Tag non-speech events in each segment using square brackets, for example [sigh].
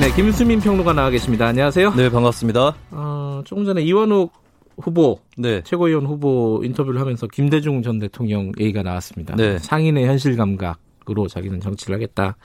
네, 김수민 평론가 나와 계십니다. 안녕하세요. 네, 반갑습니다. 어, 조금 전에 이완욱 후보, 네. 최고위원 후보 인터뷰를 하면서 김대중 전 대통령 얘기가 나왔습니다. 네. 상인의 현실 감각으로 자기는 정치를 하겠다.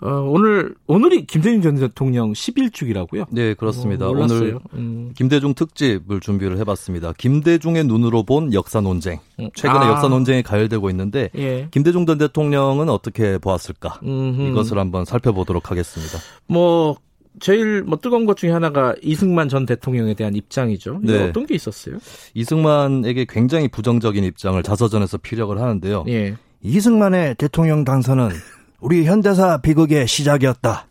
어, 오늘 오늘이 김대중 전 대통령 10일축이라고요? 네, 그렇습니다. 어. 오늘 음. 김대중 특집을 준비를 해봤습니다. 김대중의 눈으로 본 역사 논쟁. 음. 최근에 아. 역사 논쟁이 가열되고 있는데 예. 김대중 전 대통령은 어떻게 보았을까? 음흠. 이것을 한번 살펴보도록 하겠습니다. 뭐 제일 뭐 뜨거운 것 중에 하나가 이승만 전 대통령에 대한 입장이죠. 네. 어떤 게 있었어요? 이승만에게 굉장히 부정적인 입장을 자서전에서 피력을 하는데요. 예. 이승만의 대통령 당선은 우리 현대사 비극의 시작이었다.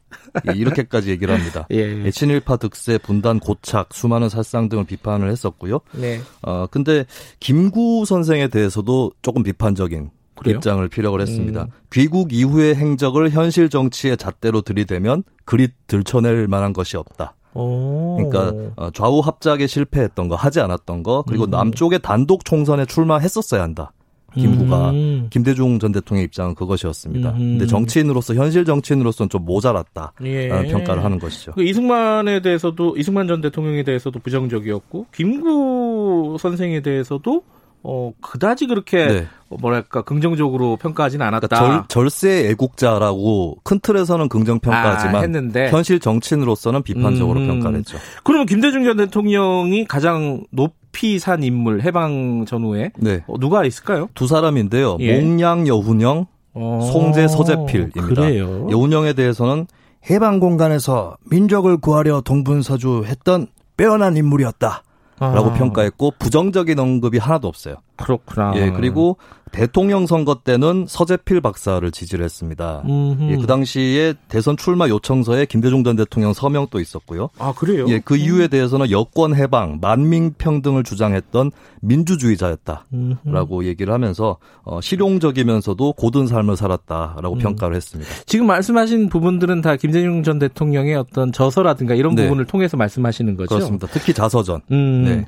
예, 이렇게까지 얘기를 합니다. [laughs] 예. 예, 친일파 득세, 분단 고착, 수많은 살상 등을 비판을 했었고요. 네. 어, 근데 김구 선생에 대해서도 조금 비판적인 그래요? 입장을 피력을 했습니다. 음. 귀국 이후의 행적을 현실 정치의 잣대로 들이대면 그리 들춰낼 만한 것이 없다. 오. 그러니까 어, 좌우 합작에 실패했던 거, 하지 않았던 거, 그리고 음. 남쪽의 단독 총선에 출마했었어야 한다. 김구가 음. 김대중 전 대통령의 입장은 그것이었습니다. 음. 근데 정치인으로서 현실 정치인으로서는 좀 모자랐다라는 예. 평가를 하는 것이죠. 그 이승만에 대해서도 이승만 전 대통령에 대해서도 부정적이었고 김구 선생에 대해서도 어 그다지 그렇게 네. 어, 뭐랄까 긍정적으로 평가하진 않았다. 그러니까 절, 절세 애국자라고 큰 틀에서는 긍정 평가하지만 아, 했는데 현실 정치인으로서는 비판적으로 음. 평가를 했죠. 그러면 김대중 전 대통령이 가장 높 이 산 인물 해방 전후에 네. 어, 누가 있을까요? 두 사람인데요. 예. 몽양 여훈영, 어, 송재 서재필입니다. 그래요. 여훈영에 대해서는 해방 공간에서 민족을 구하려 동분서주했던 빼어난 인물이었다. 라고 아, 평가했고 부정적인 언급이 하나도 없어요. 그렇구나. 예, 그리고 대통령 선거 때는 서재필 박사를 지지를 했습니다. 예, 그 당시에 대선 출마 요청서에 김대중 전 대통령 서명도 있었고요. 아 그래요? 예, 그 이유에 대해서는 여권 해방, 만민 평등을 주장했던 민주주의자였다. 음흠. 라고 얘기를 하면서 어, 실용적이면서도 고든 삶을 살았다라고 음. 평가를 했습니다. 지금 말씀하신 부분들은 다 김대중 전 대통령의 어떤 저서라든가 이런 네. 부분을 통해서 말씀하시는 거죠. 그렇습니다. 특히 자서전. 음, 네.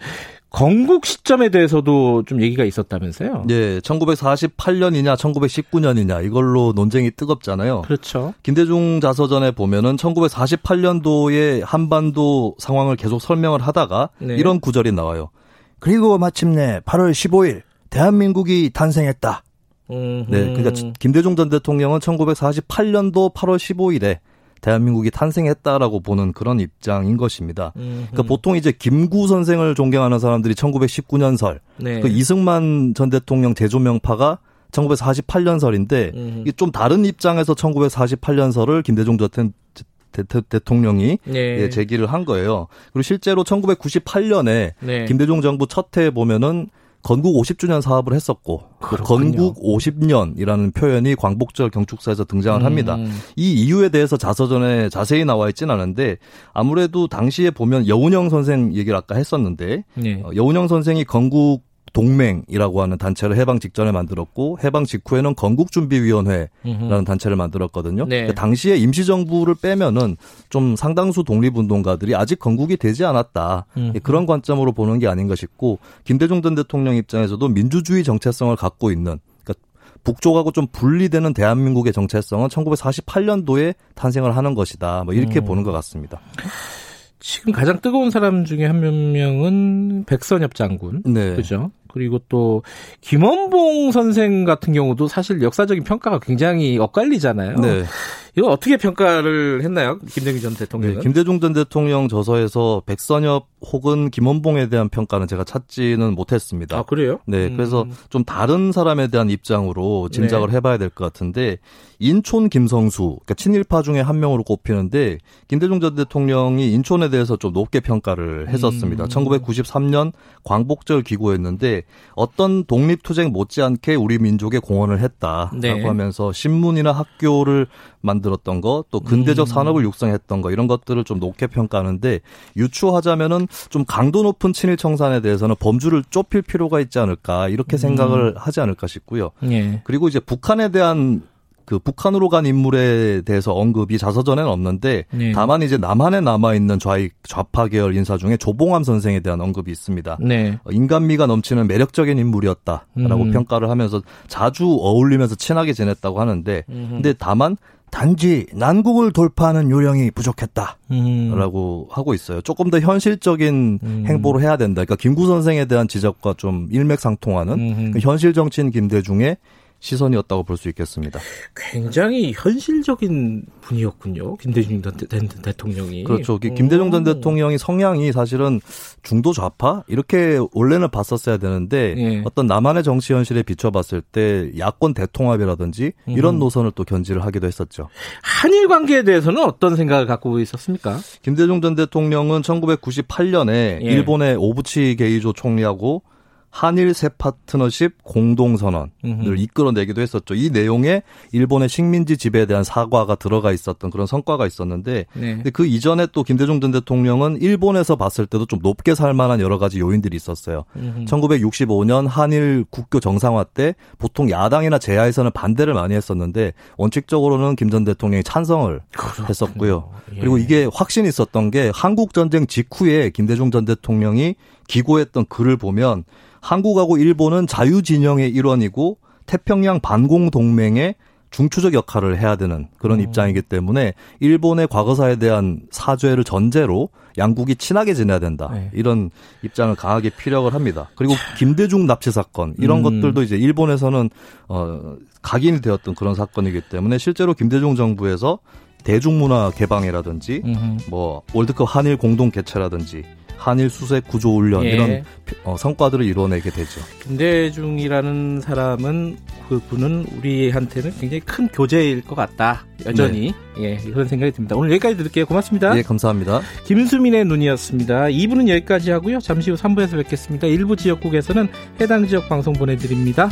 건국 시점에 대해서도 좀 얘기가 있었다면서요? 예, 1948년이냐 1919년이냐 이걸로 논쟁이 뜨겁잖아요. 그렇죠. 김대중 자서전에 보면은 1948년도에 한반도 상황을 계속 설명을 하다가 네. 이런 구절이 나와요. 그리고 마침내 8월 15일 대한민국이 탄생했다. 음, 네, 그러니까 김대중 전 대통령은 1948년도 8월 15일에 대한민국이 탄생했다라고 보는 그런 입장인 것입니다. 음, 그러니까 보통 이제 김구 선생을 존경하는 사람들이 1919년설, 네. 그 이승만 전 대통령 대조명파가 1948년설인데 음. 이게 좀 다른 입장에서 1948년설을 김대중 전 대, 대, 대통령이 네. 예, 제기를 한 거예요. 그리고 실제로 1998년에 네. 김대중 정부 첫 해에 보면은 건국 50주년 사업을 했었고 또 그렇군요. 건국 50년이라는 표현이 광복절 경축사에서 등장을 합니다. 음. 이 이유에 대해서 자서전에 자세히 나와 있지는 않은데 아무래도 당시에 보면 여운형 선생 얘기를 아까 했었는데 네. 어, 여운형 선생이 건국 동맹이라고 하는 단체를 해방 직전에 만들었고 해방 직후에는 건국준비위원회라는 음흠. 단체를 만들었거든요. 네. 그 당시에 임시정부를 빼면은 좀 상당수 독립운동가들이 아직 건국이 되지 않았다. 음. 예, 그런 관점으로 보는 게 아닌가 싶고 김대중 전 대통령 입장에서도 민주주의 정체성을 갖고 있는 그러니까 북쪽하고 좀 분리되는 대한민국의 정체성은 1948년도에 탄생을 하는 것이다. 뭐 이렇게 음. 보는 것 같습니다. 지금 가장 뜨거운 사람 중에 한 명은 백선엽 장군. 네. 그죠? 그리고 또 김원봉 선생 같은 경우도 사실 역사적인 평가가 굉장히 엇갈리잖아요. 네. 이거 어떻게 평가를 했나요? 김대중 전 대통령은? 네, 김대중 전 대통령 저서에서 백선엽 혹은 김원봉에 대한 평가는 제가 찾지는 못했습니다. 아 그래요? 네, 음. 그래서 좀 다른 사람에 대한 입장으로 짐작을 네. 해봐야 될 것 같은데 인촌 김성수, 그러니까 친일파 중에 한 명으로 꼽히는데 김대중 전 대통령이 인촌에 대해서 좀 높게 평가를 했었습니다. 음. 1993년 광복절 기고였는데 어떤 독립투쟁 못지않게 우리 민족에 공헌을 했다라고 네. 하면서 신문이나 학교를 만들었던 거, 또 근대적 음. 산업을 육성했던 거 이런 것들을 좀 높게 평가하는데 유추하자면은 좀 강도 높은 친일 청산에 대해서는 범주를 좁힐 필요가 있지 않을까 이렇게 생각을 하지 않을까 싶고요. 예. 그리고 이제 북한에 대한 그 북한으로 간 인물에 대해서 언급이 자서전에는 없는데 네. 다만 이제 남한에 남아 있는 좌익 좌파 계열 인사 중에 조봉암 선생에 대한 언급이 있습니다. 네. 어, 인간미가 넘치는 매력적인 인물이었다라고 음. 평가를 하면서 자주 어울리면서 친하게 지냈다고 하는데 근데 다만 단지 난국을 돌파하는 요령이 부족했다. 음. 라고 하고 있어요. 조금 더 현실적인 음. 행보를 해야 된다. 그러니까 김구 선생에 대한 지적과 좀 일맥상통하는. 그 현실 정치인 김대중의 시선이었다고 볼 수 있겠습니다. 굉장히 현실적인 분이었군요. 김대중 대- 대- 대통령이. 그렇죠. 기- 김대중 전 오. 대통령이 성향이 사실은 중도 좌파 이렇게 원래는 봤었어야 되는데 예. 어떤 남한의 정치 현실에 비춰봤을 때 야권 대통합이라든지 이런 음. 노선을 또 견지를 하기도 했었죠. 한일 관계에 대해서는 어떤 생각을 갖고 있었습니까? 김대중 전 대통령은 1998년에 예. 일본의 오부치 게이조 총리하고 한일 새 파트너십 공동선언을 음흠. 이끌어내기도 했었죠. 이 내용에 일본의 식민지 지배에 대한 사과가 들어가 있었던 그런 성과가 있었는데 네. 그 이전에 또 김대중 전 대통령은 일본에서 봤을 때도 좀 높게 살 만한 여러 가지 요인들이 있었어요. 음흠. 1965년 한일 국교 정상화 때 보통 야당이나 제야에서는 반대를 많이 했었는데 원칙적으로는 김 전 대통령이 찬성을 했었고요. 예. 그리고 이게 확신이 있었던 게 한국 전쟁 직후에 김대중 전 대통령이 기고했던 글을 보면 한국하고 일본은 자유 진영의 일원이고 태평양 반공 동맹의 중추적 역할을 해야 되는 그런 입장이기 때문에 일본의 과거사에 대한 사죄를 전제로 양국이 친하게 지내야 된다. 네. 이런 입장을 강하게 피력을 합니다. 그리고 김대중 납치 사건 이런 음. 것들도 이제 일본에서는 어 각인이 되었던 그런 사건이기 때문에 실제로 김대중 정부에서 대중문화 개방이라든지 음흠. 뭐 월드컵 한일 공동 개최라든지 한일 수색 구조 훈련 예. 이런 어, 성과들을 이뤄내게 되죠. 김대중이라는 사람은 그분은 우리한테는 굉장히 큰 교재일 것 같다. 여전히 예 그런 생각이 듭니다. 오늘 여기까지 들을게요. 고맙습니다. 예, 감사합니다. 김수민의 눈이었습니다. 2부는 여기까지 하고요. 잠시 후 3부에서 뵙겠습니다. 일부 지역국에서는 해당 지역 방송 보내드립니다.